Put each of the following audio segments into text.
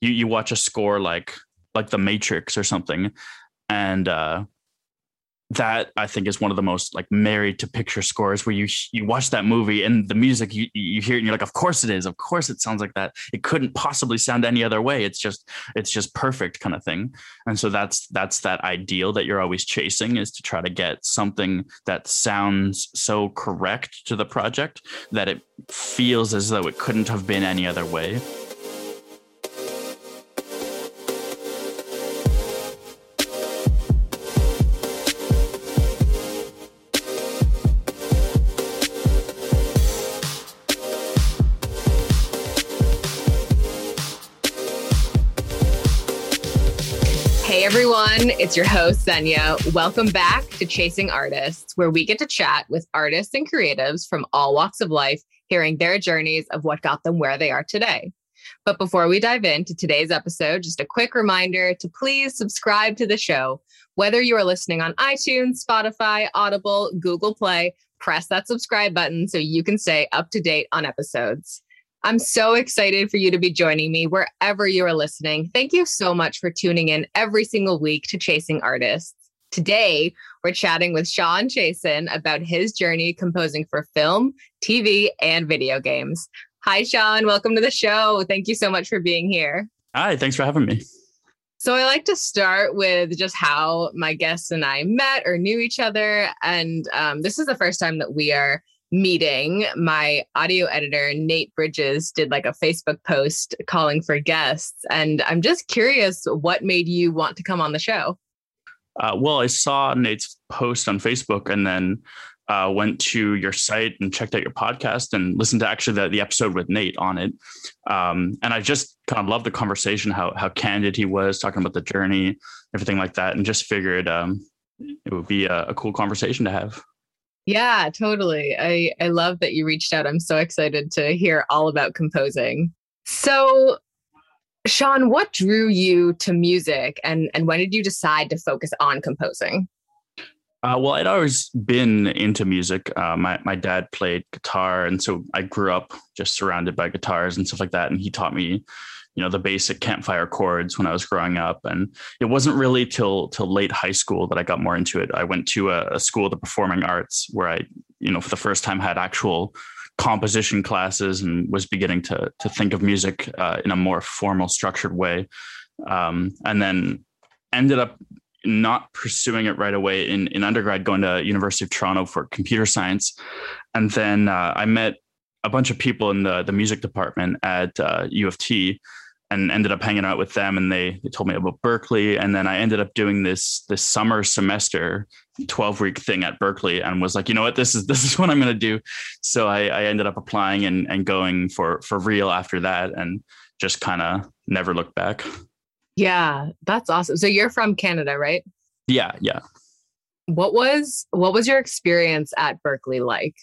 you you watch a score like like The Matrix or something, and uh, that I think is one of the most like married to picture scores where you you watch that movie and the music you you hear it and you're like of course it is. Of course it sounds like that. It couldn't possibly sound any other way. It's just it's just perfect kind of thing. And so that's that's that ideal that you're always chasing is to try to get something that sounds so correct to the project that it feels as though it couldn't have been any other way It's your host, Senya. Welcome back to Chasing Artists, where we get to chat with artists and creatives from all walks of life, hearing their journeys of what got them where they are today. But before we dive into today's episode, just a quick reminder to please subscribe to the show. Whether you are listening on iTunes, Spotify, Audible, Google Play, press that subscribe button so you can stay up to date on episodes. I'm so excited for you to be joining me wherever you are listening. Thank you so much for tuning in every single week to Chasing Artists. Today, we're chatting with Sean Chasen about his journey composing for film, TV, and video games. Hi, Sean. Welcome to the show. Thank you so much for being here. Hi, thanks for having me. So, I like to start with just how my guests and I met or knew each other. And um, this is the first time that we are meeting, my audio editor, Nate Bridges, did like a Facebook post calling for guests. And I'm just curious what made you want to come on the show? Uh, well, I saw Nate's post on Facebook and then uh, went to your site and checked out your podcast and listened to actually the, the episode with Nate on it. Um, and I just kind of loved the conversation, how, how candid he was talking about the journey, everything like that. And just figured um, it would be a, a cool conversation to have. Yeah, totally. I, I love that you reached out. I'm so excited to hear all about composing. So, Sean, what drew you to music and, and when did you decide to focus on composing? Uh, well, I'd always been into music. Uh, my, my dad played guitar, and so I grew up just surrounded by guitars and stuff like that. And he taught me you know the basic campfire chords when I was growing up, and it wasn't really till till late high school that I got more into it. I went to a, a school of the performing arts where I, you know, for the first time had actual composition classes and was beginning to to think of music uh, in a more formal, structured way, um, and then ended up not pursuing it right away in, in undergrad, going to University of Toronto for computer science, and then uh, I met a bunch of people in the the music department at uh, U of T and ended up hanging out with them and they, they told me about Berklee. And then I ended up doing this this summer semester 12 week thing at Berklee and was like you know what? This is this is what I'm going to do. So I, I ended up applying and, and going for for real after that and just kind of never looked back. Yeah that's awesome. So you're from Canada right? Yeah yeah. What was what was your experience at Berklee like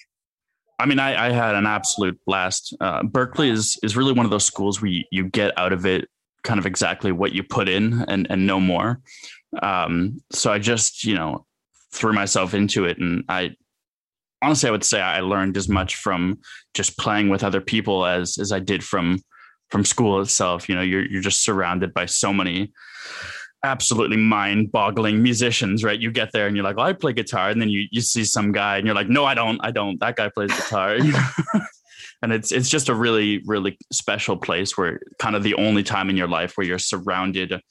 I mean, I, I, had an absolute blast. Uh, Berklee is is really one of those schools where you, you, get out of it kind of exactly what you put in and and no more. Um, so I just you know threw myself into it, and I honestly I would say I learned as much from just playing with other people as as I did from from school itself. You know, you're you're just surrounded by so many absolutely mind-boggling musicians, right? You get there and you're like, well, I play guitar, and then you you see some guy and you're like, no, I don't, I don't. That guy plays guitar. and it's it's just a really really special place where kind of the only time in your life where you're surrounded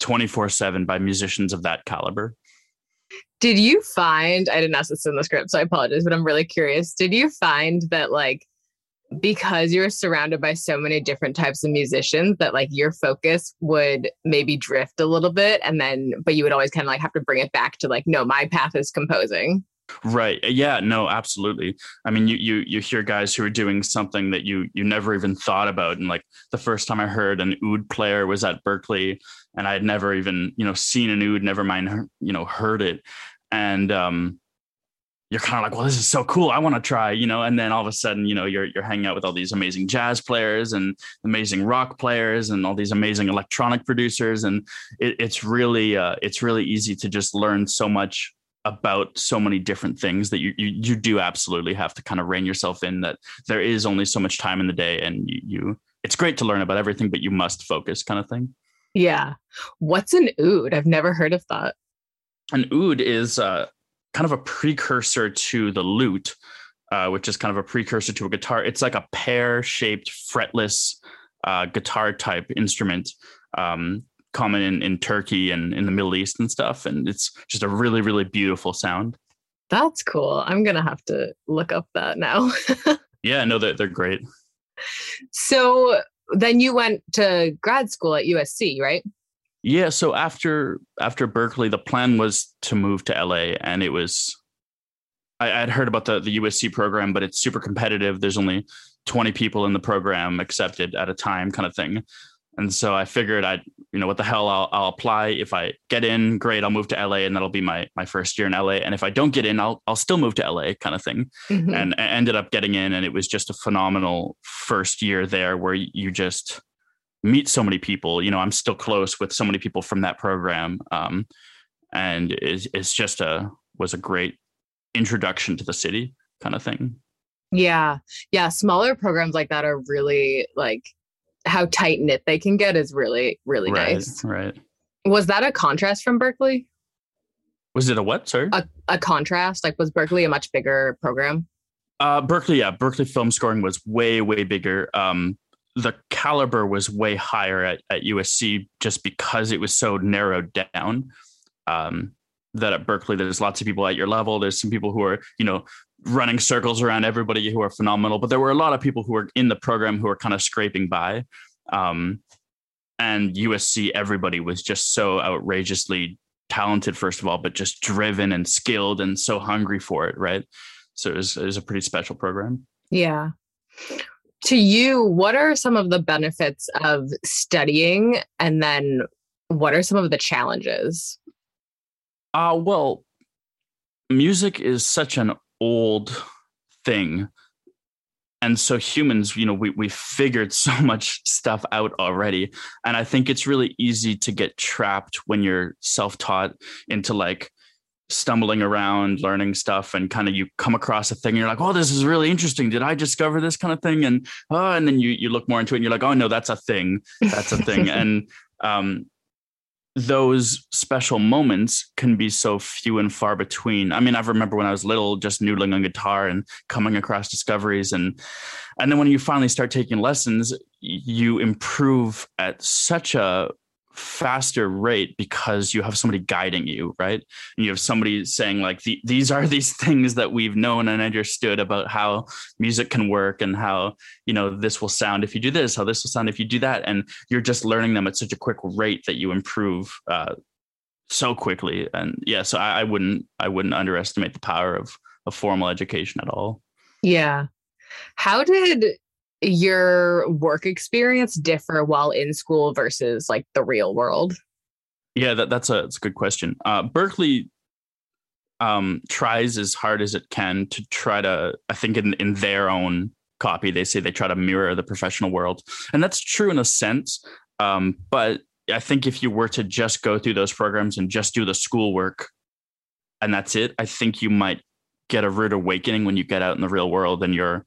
24/7 by musicians of that caliber. Did you find I didn't ask this in the script, so I apologize, but I'm really curious. Did you find that like because you're surrounded by so many different types of musicians that like your focus would maybe drift a little bit and then but you would always kind of like have to bring it back to like no my path is composing. Right. Yeah no absolutely. I mean you you you hear guys who are doing something that you you never even thought about and like the first time i heard an oud player was at Berklee and i had never even you know seen an oud never mind you know heard it. And um you're kind of like, well, this is so cool. I want to try, you know, and then all of a sudden, you know, you're you're hanging out with all these amazing jazz players and amazing rock players and all these amazing electronic producers, and it, it's really uh, it's really easy to just learn so much about so many different things that you, you you do absolutely have to kind of rein yourself in that there is only so much time in the day and you you, it's great to learn about everything, but you must focus kind of thing. Yeah. What's an oud? I've never heard of that. An oud is uh, kind of a precursor to the lute, uh, which is kind of a precursor to a guitar. It's like a pear shaped fretless uh, guitar type instrument. Um, common in, in Turkey and in the Middle East and stuff. And it's just a really, really beautiful sound. That's cool. I'm going to have to look up that now. yeah, no, they're, they're great. So then you went to grad school at USC, right? Yeah. So after after Berklee, the plan was to move to LA, and it was I had heard about the the USC program, but it's super competitive. There's only 20 people in the program accepted at a time, kind of thing. And so I figured I'd, you know, what the hell, I'll, I'll apply. If I get in, great, I'll move to LA and that'll be my, my first year in LA. And if I don't get in, I'll, I'll still move to LA kind of thing. Mm-hmm. And I ended up getting in and it was just a phenomenal first year there where you just meet so many people, you know, I'm still close with so many people from that program. Um, and it's, it's just a, was a great introduction to the city kind of thing. Yeah. Yeah. Smaller programs like that are really like how tight knit they can get is really really right, nice. Right. Was that a contrast from Berklee? Was it a what? Sorry. A, a contrast. Like was Berklee a much bigger program? Uh, Berklee, yeah, Berklee film scoring was way way bigger. Um, the caliber was way higher at, at USC just because it was so narrowed down. Um, that at Berklee, there's lots of people at your level. There's some people who are, you know, running circles around everybody who are phenomenal. But there were a lot of people who were in the program who were kind of scraping by. Um, and USC, everybody was just so outrageously talented, first of all, but just driven and skilled and so hungry for it, right? So it was, it was a pretty special program. Yeah. To you, what are some of the benefits of studying? And then what are some of the challenges? Uh, well, music is such an old thing and so humans you know we we figured so much stuff out already and i think it's really easy to get trapped when you're self-taught into like stumbling around learning stuff and kind of you come across a thing and you're like oh this is really interesting. Did i discover this kind of thing? And oh and then you you look more into it and you're like oh no that's a thing. That's a thing. And um those special moments can be so few and far between. I mean, I remember when I was little, just noodling on guitar and coming across discoveries, and and then when you finally start taking lessons, you improve at such a faster rate because you have somebody guiding you, right? And you have somebody saying like, the, "These are these things that we've known and understood about how music can work and how you know this will sound if you do this, how this will sound if you do that," and you're just learning them at such a quick rate that you improve uh, so quickly. And yeah, so I, I wouldn't I wouldn't underestimate the power of a formal education at all. Yeah. How did your work experience differ while in school versus like the real world? Yeah, that, that's a that's a good question. Uh, Berklee um, tries as hard as it can to try to, I think, in in their own copy, they say they try to mirror the professional world, and that's true in a sense. Um, but I think if you were to just go through those programs and just do the schoolwork, and that's it, I think you might get a rude awakening when you get out in the real world and you're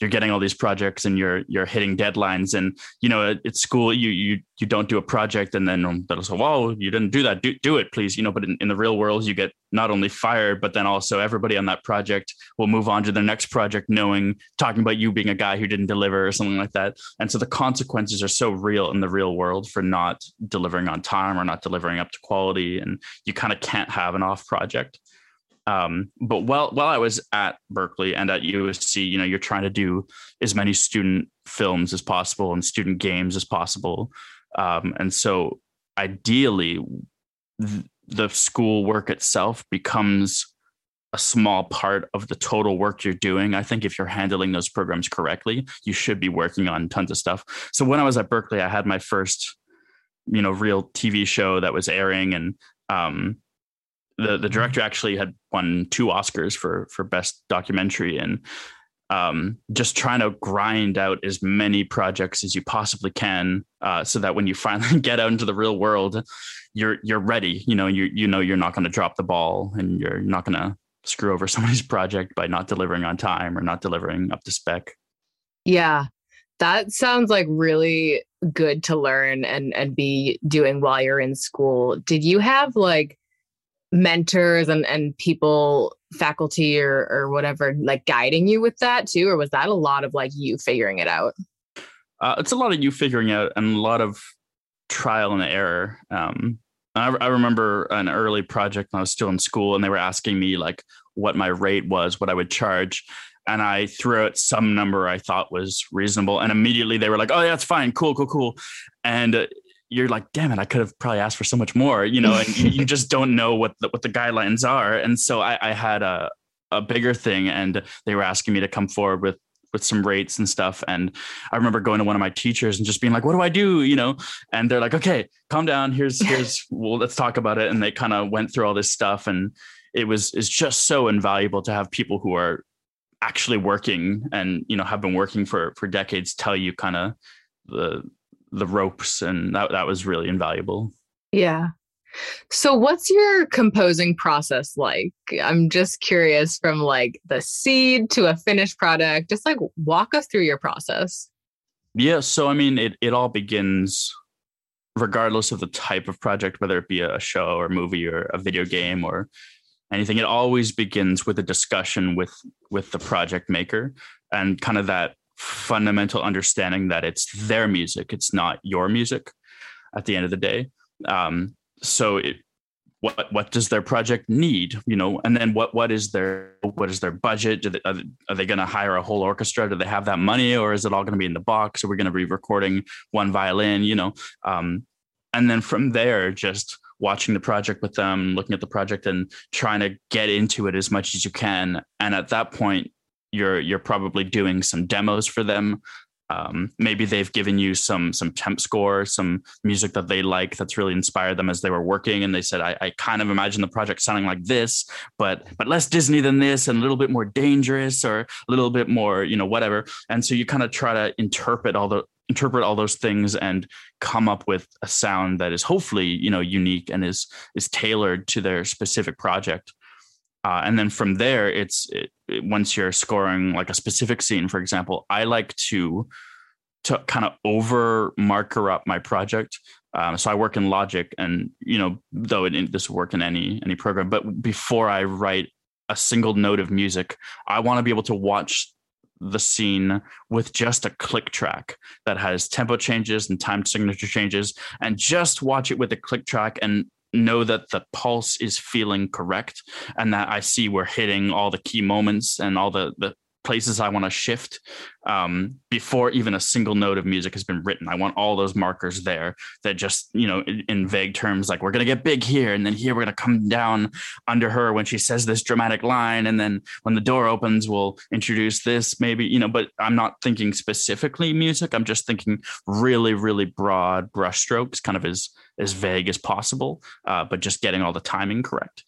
you're getting all these projects and you're you're hitting deadlines and you know at, at school you you you don't do a project and then um, they'll say well you didn't do that. Do, do it please. You know but in, in the real world you get not only fired but then also everybody on that project will move on to their next project knowing talking about you being a guy who didn't deliver or something like that. And so the consequences are so real in the real world for not delivering on time or not delivering up to quality and you kind of can't have an off project um, but while while I was at Berklee and at USC, you know, you're trying to do as many student films as possible and student games as possible, um, and so ideally, th- the school work itself becomes a small part of the total work you're doing. I think if you're handling those programs correctly, you should be working on tons of stuff. So when I was at Berklee, I had my first, you know, real TV show that was airing, and um, the the director actually had won two Oscars for for best documentary and um, just trying to grind out as many projects as you possibly can uh, so that when you finally get out into the real world you're you're ready you know you you know you're not going to drop the ball and you're not going to screw over somebody's project by not delivering on time or not delivering up to spec yeah That sounds like really good to learn and and be doing while you're in school. Did you have like mentors and and people faculty or or whatever like guiding you with that too or was that a lot of like you figuring it out? Uh, it's a lot of you figuring out and a lot of trial and error. Um, I, I remember an early project when I was still in school, and they were asking me like what my rate was, what I would charge, and I threw out some number I thought was reasonable, and immediately they were like, "Oh, yeah, that's fine, cool, cool, cool," and uh, you're like, "Damn it, I could have probably asked for so much more," you know, and you, you, just don't know what the, what the guidelines are, and so I, I had a a bigger thing, and they were asking me to come forward with with some rates and stuff. And I remember going to one of my teachers and just being like, "What do I do?" You know, and they're like, "Okay, calm down. Here's here's well, let's talk about it." And they kind of went through all this stuff, and it was it's just so invaluable to have people who are actually working and you know have been working for for decades tell you kind of the the ropes, and that that was really invaluable. Yeah. So what's your composing process like? I'm just curious from like the seed to a finished product. Just like walk us through your process. Yeah, so I mean it it all begins regardless of the type of project whether it be a show or movie or a video game or anything it always begins with a discussion with with the project maker and kind of that fundamental understanding that it's their music it's not your music at the end of the day. Um, so it, what what does their project need you know? And then what what is their what is their budget? They, are, are they going to hire a whole orchestra? Do they have that money or is it all going to be in the box? Are we going to be recording one violin you know? Um, and then from there just watching the project with them looking at the project and trying to get into it as much as you can. And at that point you're you're probably doing some demos for them. Um, maybe they've given you some some temp score some music that they like that's really inspired them as they were working. And they said I, I, kind of imagine the project sounding like this but but less disney than this and a little bit more dangerous or a little bit more you know whatever. And so you kind of try to interpret all the interpret all those things and come up with a sound that is hopefully you know unique and is is tailored to their specific project uh, and then from there, it's it, it, once you're scoring like a specific scene, for example, I like to to kind of over marker up my project. Um, so I work in Logic, and you know, though it, this will work in any any program, but before I write a single note of music, I want to be able to watch the scene with just a click track that has tempo changes and time signature changes and just watch it with a click track and know that the pulse is feeling correct and that I see we're hitting all the key moments and all the, the places I want to shift um, before even a single note of music has been written. I want all those markers there that just, you know, in, in vague terms, like we're going to get big here. And then here we're going to come down under her when she says this dramatic line. And then when the door opens, we'll introduce this maybe, you know, but I'm not thinking specifically music. I'm just thinking really, really broad brushstrokes, kind of as, as vague as possible, uh, but just getting all the timing correct.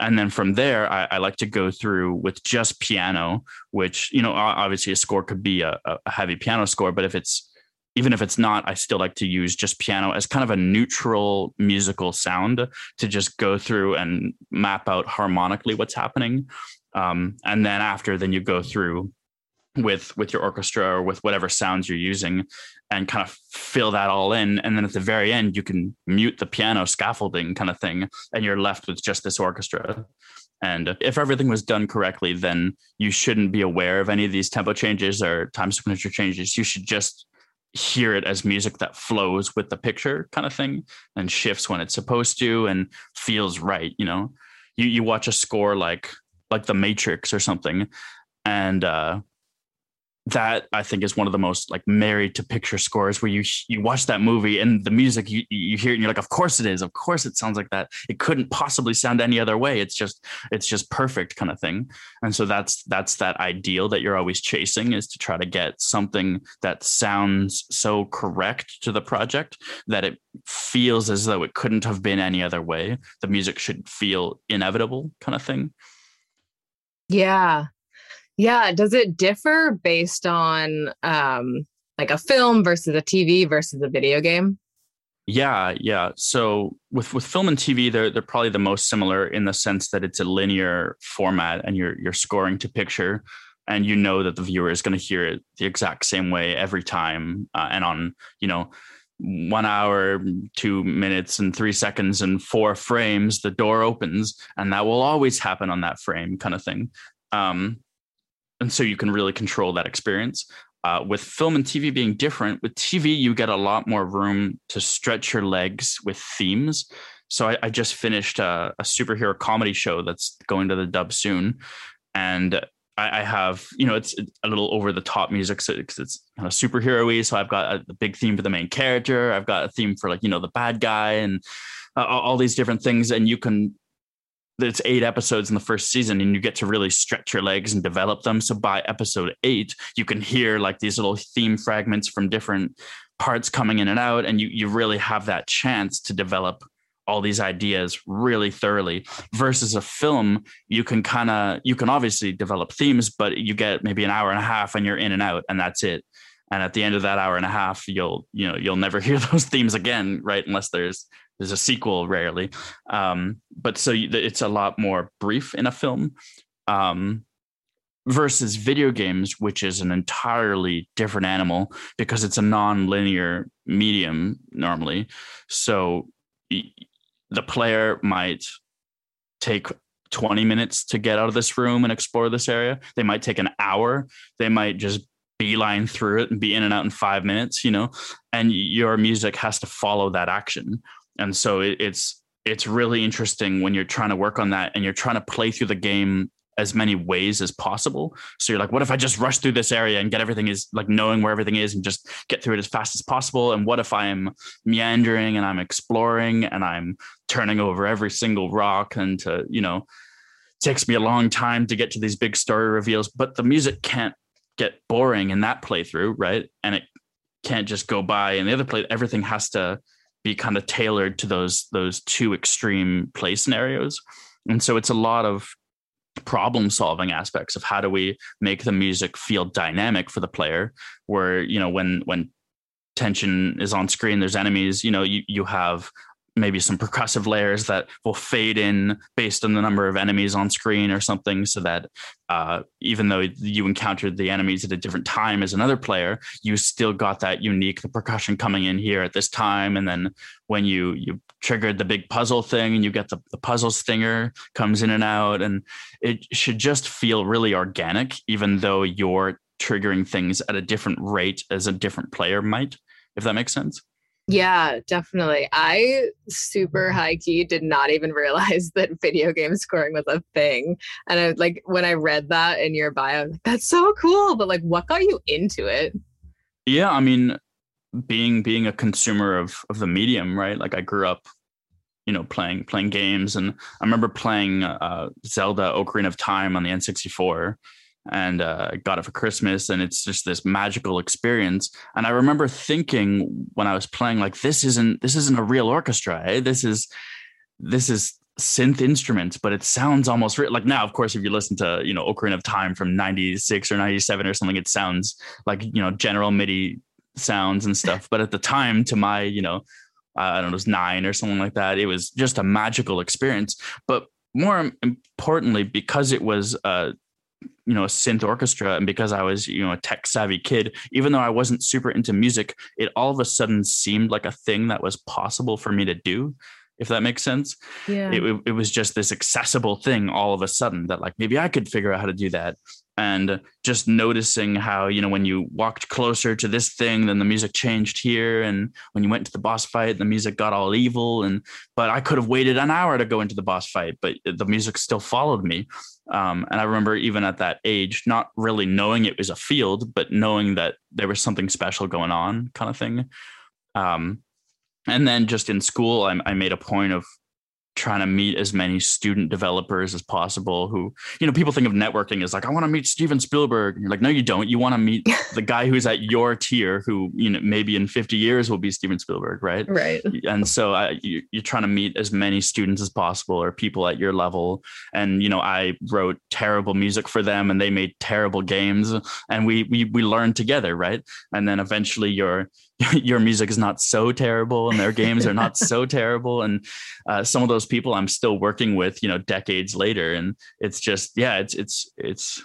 And then from there I, I, like to go through with just piano which you know obviously a score could be a, a, heavy piano score but if it's even if it's not i still like to use just piano as kind of a neutral musical sound to just go through and map out harmonically what's happening. Um, and then after then you go through with with your orchestra or with whatever sounds you're using and kind of fill that all in. And then at the very end you can mute the piano scaffolding kind of thing and you're left with just this orchestra. And if everything was done correctly then you shouldn't be aware of any of these tempo changes or time signature changes. You should just hear it as music that flows with the picture kind of thing and shifts when it's supposed to and feels right you know? You you watch a score like like the matrix or something and uh that I think is one of the most like married to picture scores where you you watch that movie and the music you you hear it and you're like of course it is. Of course it sounds like that. It couldn't possibly sound any other way. It's just it's just perfect kind of thing. And so that's that's that ideal that you're always chasing is to try to get something that sounds so correct to the project that it feels as though it couldn't have been any other way. The music should feel inevitable kind of thing. Yeah yeah. Does it differ based on um, like a film versus a TV versus a video game? Yeah, yeah. So with with film and TV, they're they're probably the most similar in the sense that it's a linear format and you're you're scoring to picture. and you know that the viewer is going to hear it the exact same way every time uh, and on you know one hour two minutes and three seconds and four frames the door opens and that will always happen on that frame kind of thing um, and so you can really control that experience uh, with film and tv being different with tv you get a lot more room to stretch your legs with themes so I, I just finished a, a, superhero comedy show that's going to the dub soon, and I, I have you know it's a little over the top music so it's, kind of superhero-y. So I've got a, a, big theme for the main character. I've got a theme for like you know the bad guy and uh, all these different things, and you can it's eight episodes in the first season and you get to really stretch your legs and develop them. So by episode eight you can hear like these little theme fragments from different parts coming in and out and you you really have that chance to develop all these ideas really thoroughly versus a film you can kind of you can obviously develop themes but you get maybe an hour and a half and you're in and out and that's it. And at the end of that hour and a half you'll you know you'll never hear those themes again right? Unless there's there's a sequel rarely um, but so it's a lot more brief in a film um, versus video games which is an entirely different animal because it's a non-linear medium normally so the player might take 20 minutes to get out of this room and explore this area. They might take an hour. They might just beeline through it and be in and out in five minutes, you know, and your music has to follow that action. And so it, it's, it's really interesting when you're trying to work on that and you're trying to play through the game as many ways as possible. So you're like, what if I just rush through this area and get everything is like knowing where everything is and just get through it as fast as possible? And what if I'm meandering and I'm exploring and I'm turning over every single rock and to, you know, takes me a long time to get to these big story reveals, but the music can't get boring in that playthrough, right? And it can't just go by. And the other play, everything has to be kind of tailored to those those two extreme play scenarios. And so it's a lot of problem solving aspects of how do we make the music feel dynamic for the player where you know when when tension is on screen there's enemies you know you, you have maybe some percussive layers that will fade in based on the number of enemies on screen or something so that uh, even though you encountered the enemies at a different time as another player you still got that unique the percussion coming in here at this time. And then when you you triggered the big puzzle thing and you get the, the puzzle stinger comes in and out and it should just feel really organic even though you're triggering things at a different rate as a different player might if that makes sense yeah, definitely. I super high key did not even realize that video game scoring was a thing. And I like when I read that in your bio, like, that's so cool. But like what got you into it? Yeah, I mean, being being a consumer of of the medium, right? Like I grew up, you know, playing playing games and I remember playing uh Zelda Ocarina of Time on the N64 and uh, got it for Christmas, and it's just this magical experience. And I remember thinking when I was playing, like, this isn't this isn't a real orchestra. Eh? This is this is synth instruments, but it sounds almost like now. Of course, if you listen to you know Ocarina of Time from '96 or '97 or something, it sounds like you know General MIDI sounds and stuff. But at the time, to my you know I don't know, it was nine or something like that. It was just a magical experience. But more importantly, because it was uh, you know a synth orchestra. And because i was you know a tech savvy kid even though i wasn't super into music it all of a sudden seemed like a thing that was possible for me to do if that makes sense. Yeah. It, it was just this accessible thing all of a sudden that like maybe i could figure out how to do that and just noticing how you know when you walked closer to this thing then the music changed here and when you went to the boss fight the music got all evil and but i could have waited an hour to go into the boss fight but the music still followed me. Um, and i remember even at that age not really knowing it was a field but knowing that there was something special going on kind of thing. Um, and then just in school I, I made a point of trying to meet as many student developers as possible who you know people think of networking as like i want to meet steven spielberg. And you're like no you don't. You want to meet the guy who's at your tier who you know maybe in 50 years will be steven spielberg right? Right. And so I, you, you're trying to meet as many students as possible or people at your level. And you know i wrote terrible music for them and they made terrible games. And we we, we learned together right? And then eventually you're your music is not so terrible and their games are not so terrible and uh, some of those people i'm still working with you know decades later and it's just yeah it's it's it's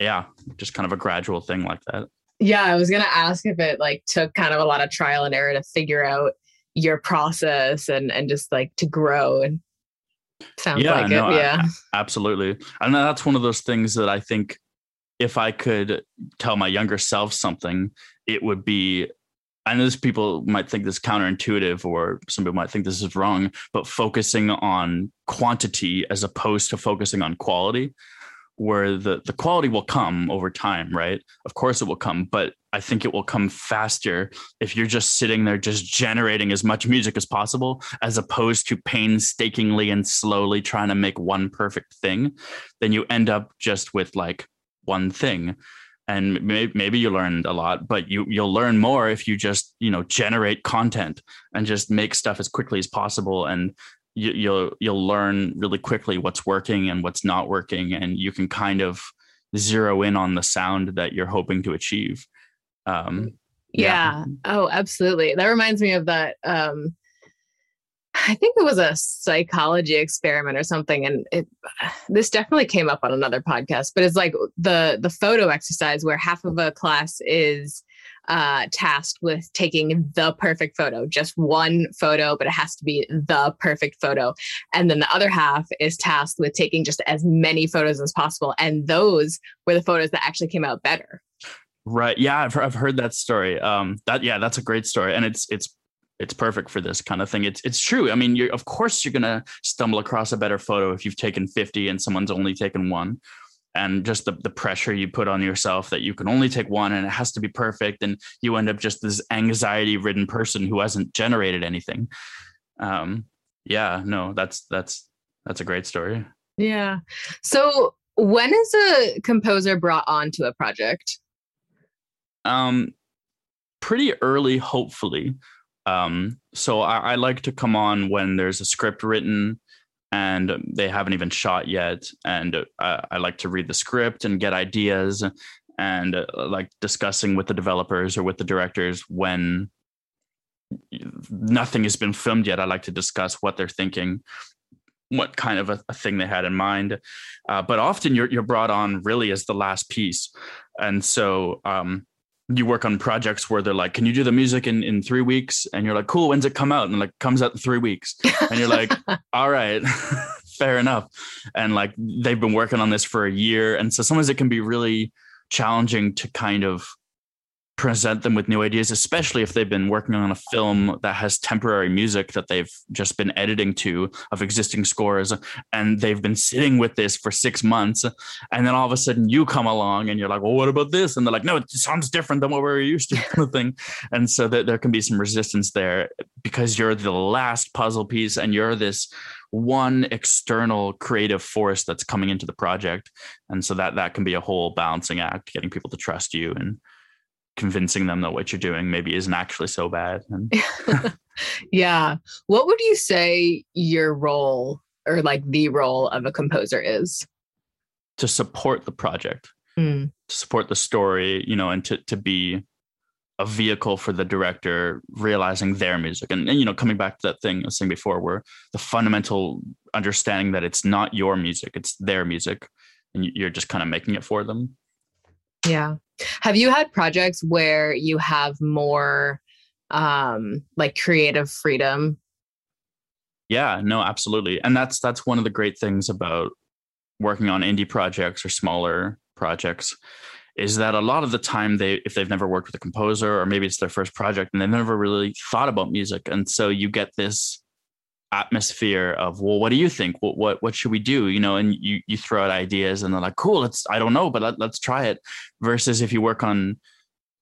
yeah, just kind of a gradual thing like that. Yeah, I was gonna ask if it like took kind of a lot of trial and error to figure out your process and and just like to grow and sounds yeah, like no, it. Yeah. a- absolutely. And that's one of those things that I think if I could tell my younger self something, it would be. I know this people might think this counterintuitive, or some people might think this is wrong, but focusing on quantity as opposed to focusing on quality, where the the quality will come over time, right? Of course, it will come, but I think it will come faster if you're just sitting there just generating as much music as possible, as opposed to painstakingly and slowly trying to make one perfect thing. Then you end up just with like one thing and maybe, maybe you learned a lot but you you'll learn more if you just you know generate content and just make stuff as quickly as possible and you, you'll you'll learn really quickly what's working and what's not working and you can kind of zero in on the sound that you're hoping to achieve um yeah. Yeah. Oh, absolutely. That reminds me of that. Um, I think it was a psychology experiment or something, and it this definitely came up on another podcast. But it's like the the photo exercise where half of a class is uh, tasked with taking the perfect photo, just one photo, but it has to be the perfect photo, and then the other half is tasked with taking just as many photos as possible, and those were the photos that actually came out better. Right. Yeah, I've I've heard that story. Um, that yeah, that's a great story, and it's it's it's perfect for this kind of thing. It's it's true. I mean, you're of course you're gonna stumble across a better photo if you've taken fifty and someone's only taken one, and just the the pressure you put on yourself that you can only take one and it has to be perfect, and you end up just this anxiety ridden person who hasn't generated anything. Um, yeah, no, that's that's that's a great story. Yeah. So when is a composer brought onto a project? um pretty early hopefully um so I, I like to come on when there's a script written and they haven't even shot yet. And uh, i like to read the script and get ideas and uh, like discussing with the developers or with the directors when nothing has been filmed yet. I like to discuss what they're thinking what kind of a, a thing they had in mind. Uh, but often you're, you're brought on really as the last piece. And so um, you work on projects where they're like, "Can you do the music in in three weeks?" And you're like, "Cool, when's it come out?" And like, comes out in three weeks, and you're like, "All right, fair enough." And like, they've been working on this for a year, and so sometimes it can be really challenging to kind of present them with new ideas, especially if they've been working on a film that has temporary music that they've just been editing to of existing scores, and they've been sitting with this for six months, and then all of a sudden you come along and you're like, "Well, what about this?" And they're like, "No, it sounds different than what we're used to," kind of thing. And so that there can be some resistance there because you're the last puzzle piece, and you're this one external creative force that's coming into the project, and so that that can be a whole balancing act, getting people to trust you and convincing them that what you're doing maybe isn't actually so bad. And yeah. What would you say your role or like the role of a composer is? to support the project, Mm. to support the story, you know, and to to be a vehicle for the director realizing their music and, and you know coming back to that thing I was saying before where the fundamental understanding that it's not your music it's their music and you- you're just kind of making it for them Yeah. Have you had projects where you have more um like creative freedom? Yeah, no, absolutely. And that's that's one of the great things about working on indie projects or smaller projects is that a lot of the time they if they've never worked with a composer or maybe it's their first project and they've never really thought about music and so you get this atmosphere of well what do you think? What what, what should we do? You know and you you throw out ideas and they're like cool let's i don't know but let, let's try it. Versus if you work on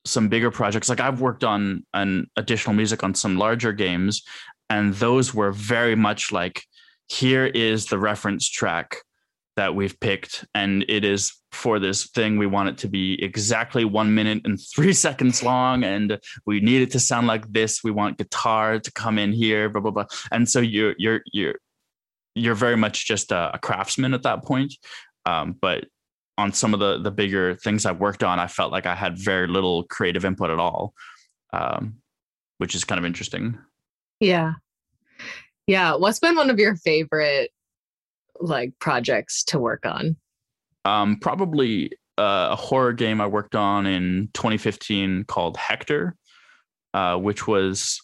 some bigger projects like i've worked on an additional music on some larger games and those were very much like here is the reference track that we've picked and it is for this thing we want it to be exactly one minute and three seconds long and we need it to sound like this we want guitar to come in here blah blah blah and so you're you're you're you're very much just a, craftsman at that point um, but on some of the the bigger things i've worked on i felt like i had very little creative input at all um, which is kind of interesting Yeah. Yeah. What's been one of your favorite like projects to work on? um, probably uh, a horror game I worked on in 2015 called Hektor, uh, which was,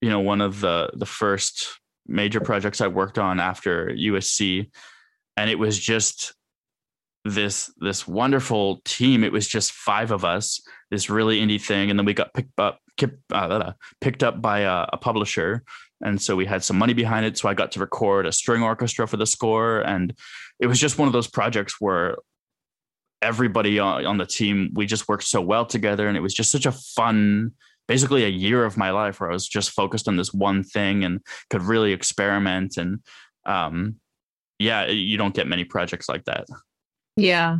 you know, one of the the first major projects I worked on after USC, and it was just this this wonderful team. It was just five of us, this really indie thing, and then we got picked up uh, picked up by a, a publisher and so we had some money behind it. So i got to record a string orchestra for the score. And it was just one of those projects where everybody on, the team we just worked so well together. And it was just such a fun basically a year of my life where i was just focused on this one thing and could really experiment. And um, yeah you don't get many projects like that. Yeah.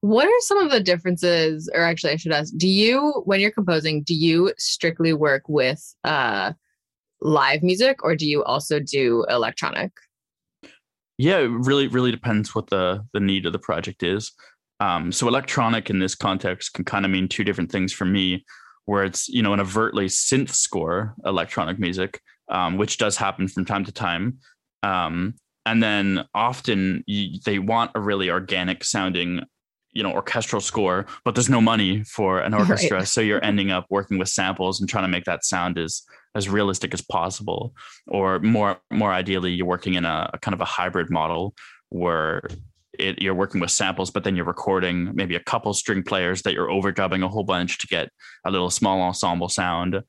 What are some of the differences or actually i should ask do you when you're composing do you strictly work with uh live music or do you also do electronic? Yeah, it really, really depends what the the need of the project is. Um, so electronic in this context can kind of mean two different things for me, where it's you know an overtly synth score electronic music, um, which does happen from time to time, um, and then often you, they want a really organic sounding you know orchestral score but there's no money for an orchestra right. so you're ending up working with samples and trying to make that sound as as realistic as possible or more more ideally you're working in a, a kind of a hybrid model where it, you're working with samples but then you're recording maybe a couple string players that you're overdubbing a whole bunch to get a little small ensemble sound.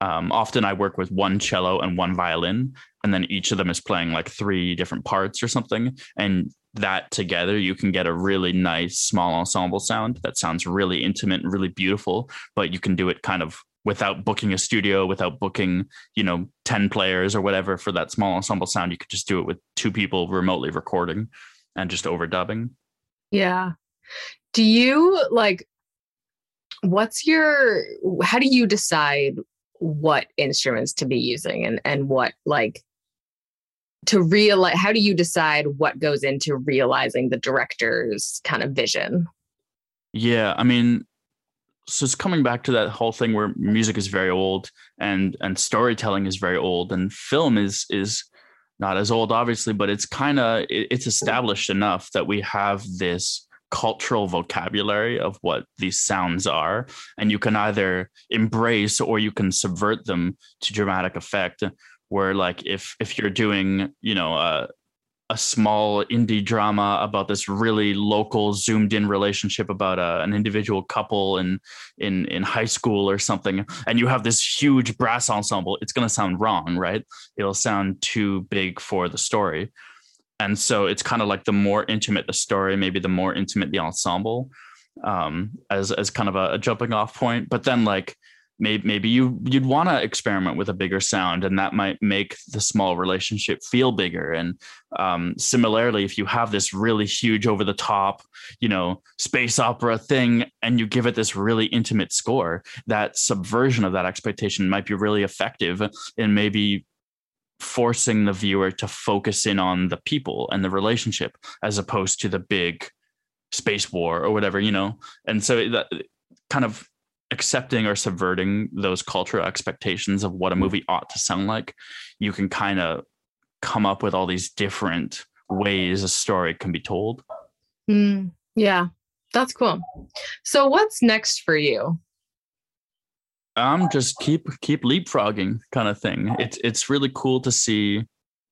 Um, often i work with one cello and one violin and then each of them is playing like three different parts or something and that together you can get a really nice small ensemble sound that sounds really intimate and really beautiful but you can do it kind of without booking a studio, without booking, you know, 10 players or whatever for that small ensemble sound. You could just do it with two people remotely recording and just overdubbing. Yeah. Do you like, what's your, how do you decide what instruments to be using and, and what like, to realize how do you decide what goes into realizing the director's kind of vision yeah i mean so it's coming back to that whole thing where music is very old and and storytelling is very old and film is is not as old obviously but it's kind of it, it's established enough that we have this cultural vocabulary of what these sounds are. And you can either embrace or you can subvert them to dramatic effect where like if if you're doing you know uh, a small indie drama about this really local zoomed in relationship about a, an individual couple in in in high school or something. And you have this huge brass ensemble. It's going to sound wrong right? It'll sound too big for the story. And so it's kind of like the more intimate the story maybe the more intimate the ensemble um as as kind of a, a jumping off point. But then like maybe maybe you you'd want to experiment with a bigger sound and that might make the small relationship feel bigger. And um, similarly if you have this really huge over the top you know space opera thing and you give it this really intimate score that subversion of that expectation might be really effective in maybe forcing the viewer to focus in on the people and the relationship as opposed to the big space war or whatever you know? And so that kind of accepting or subverting those cultural expectations of what a movie ought to sound like, you can kind of come up with all these different ways a story can be told. Mm, yeah, that's cool. So, what's next for you? Um, just keep keep leapfrogging, kind of thing. It's it's really cool to see,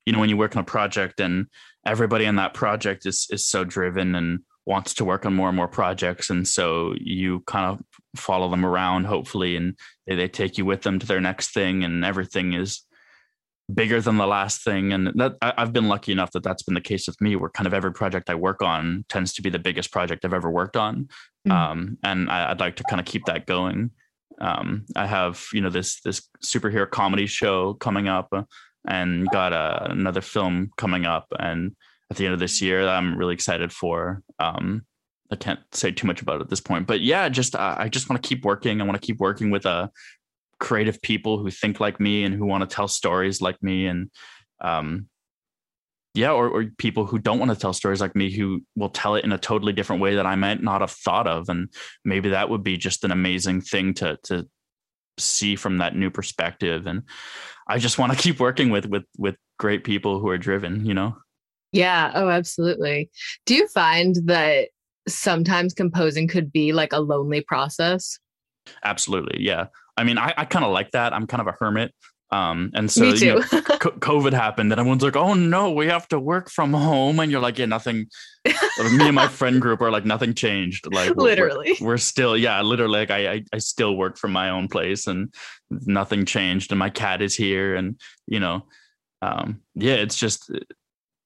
you know, when you work on a project and everybody on that project is is so driven and wants to work on more and more projects. And so you kind of follow them around hopefully and they, they take you with them to their next thing and everything is bigger than the last thing. And that i've been lucky enough that that's been the case with me where kind of every project i work on tends to be the biggest project i've ever worked on. Mm-hmm. um, and I, would like to kind of keep that going. Um, i have you know this this superhero comedy show coming up uh, and got a, another film coming up and at the end of this year I'm really excited for. Um, I can't say too much about it at this point, but yeah, just uh, I just want to keep working. I want to keep working with uh, creative people who think like me and who want to tell stories like me, and um, yeah, or, or people who don't want to tell stories like me who will tell it in a totally different way that I might not have thought of, and maybe that would be just an amazing thing to to see from that new perspective. And I just want to keep working with with with great people who are driven, you know. Yeah. Oh, absolutely. Do you find that sometimes composing could be like a lonely process? Absolutely. Yeah. I mean, I, I kind of like that. I'm kind of a hermit. Um, and so you know, COVID happened, and everyone's like, "Oh no, we have to work from home," and you're like, "Yeah, nothing." me and my friend group are like, "Nothing changed." Like Literally. we're, we're still, yeah, literally. Like I, I, I still work from my own place, and nothing changed. And my cat is here, and you know, um, yeah, it's just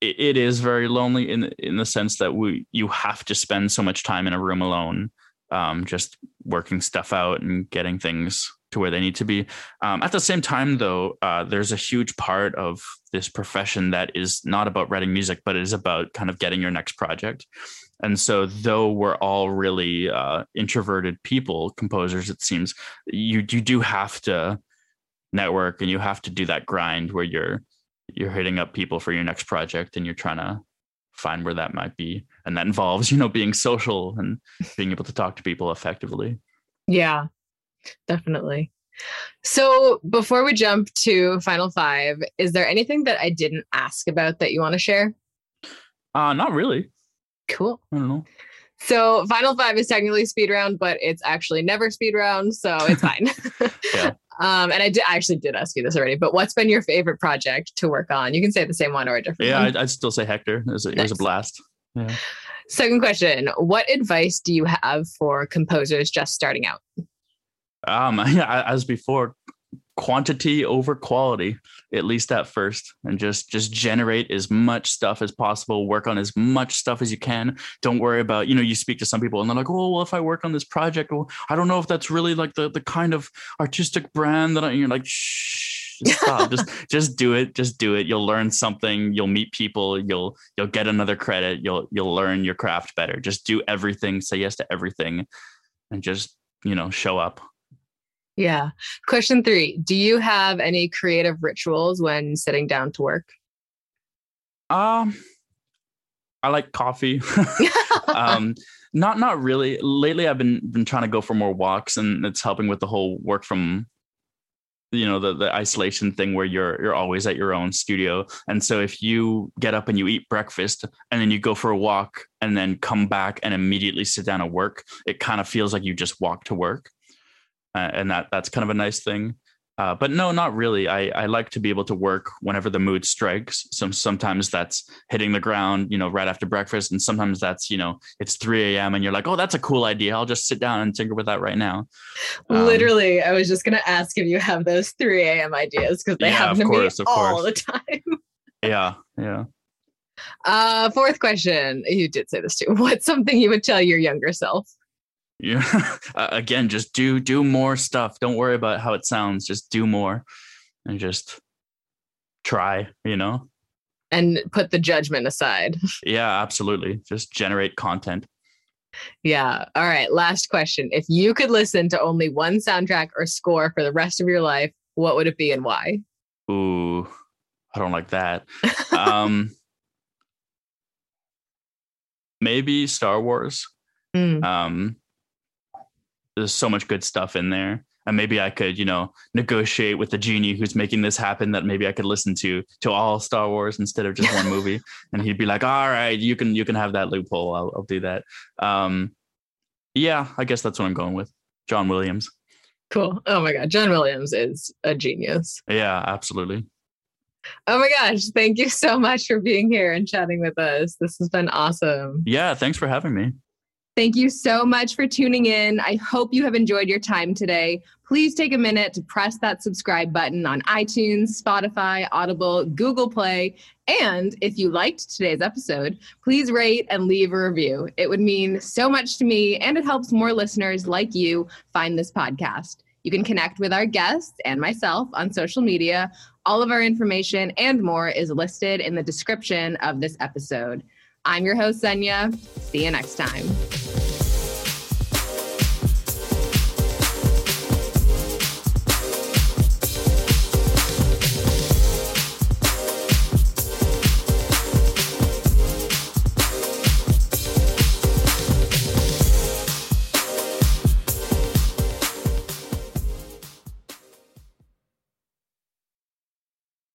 it, it is very lonely in in the sense that we you have to spend so much time in a room alone, um, just working stuff out and getting things to where they need to be. Um, at the same time, though, uh, there's a huge part of this profession that is not about writing music, but it is about kind of getting your next project. And so, though we're all really uh, introverted people, composers, it seems you you do have to network and you have to do that grind where you're you're hitting up people for your next project and you're trying to find where that might be and that involves you know being social and being able to talk to people effectively Yeah, definitely. So before we jump to final five, is there anything that I didn't ask about that you want to share? uh not really Cool. i don't know So final five is technically speed round, but it's actually never speed round, so it's fine. Yeah. Um, and I did I actually did ask you this already, but what's been your favorite project to work on? You can say the same one or a different yeah one. I'd, I'd still say Hektor it was a, it was a blast yeah Second question: What advice do you have for composers just starting out? um yeah as before quantity over quality at least at first and just just generate as much stuff as possible work on as much stuff as you can. Don't worry about you know you speak to some people and they're like oh well if i work on this project well i don't know if that's really like the the kind of artistic brand that I, you're like shh stop. Just just do it just do it. You'll learn something. You'll meet people. You'll you'll get another credit. You'll you'll learn your craft better. Just do everything say yes to everything and just you know show up Yeah. Question three: Do you have any creative rituals when sitting down to work? Um, I like coffee. um, not not really. Lately, I've been been trying to go for more walks, and it's helping with the whole work from, you know, the the isolation thing where you're you're always at your own studio. And so, if you get up and you eat breakfast, and then you go for a walk, and then come back and immediately sit down and work, it kind of feels like you just walk to work, and that that's kind of a nice thing. Uh, but no, not really. I, I like to be able to work whenever the mood strikes. Some sometimes that's hitting the ground, you know, right after breakfast, and sometimes that's you know it's 3 a.m. and you're like, oh, that's a cool idea. I'll just sit down and tinker with that right now. Um, Literally, I was just gonna ask if you have those 3 a.m. ideas because they Yeah, happen to course, me all the time. Yeah, yeah. Uh, fourth question. You did say this too. What's something you would tell your younger self? Yeah. Again, just do do more stuff. Don't worry about how it sounds. Just do more, and just try. You know. And put the judgment aside. Yeah, absolutely. Just generate content. Yeah. All right. Last question. If you could listen to only one soundtrack or score for the rest of your life, what would it be and why? Ooh, I don't like that. um, maybe Star Wars. Mm, Um, there's so much good stuff in there. And maybe I could, you know, negotiate with the genie who's making this happen that maybe I could listen to to all Star Wars instead of just one movie. And he'd be like, all right, you can you can have that loophole. I'll, I'll do that. Um, yeah, I guess that's what I'm going with. John Williams. cool. Oh my God. John Williams is a genius. Yeah, absolutely. Oh my gosh. Thank you so much for being here and chatting with us. This has been awesome. Yeah, thanks for having me. Thank you so much for tuning in. I hope you have enjoyed your time today. Please take a minute to press that subscribe button on iTunes, Spotify, Audible, Google Play. And if you liked today's episode, please rate and leave a review. It would mean so much to me, and it helps more listeners like you find this podcast. You can connect with our guests and myself on social media. All of our information and more is listed in the description of this episode. I'm your host, Senya. See you next time.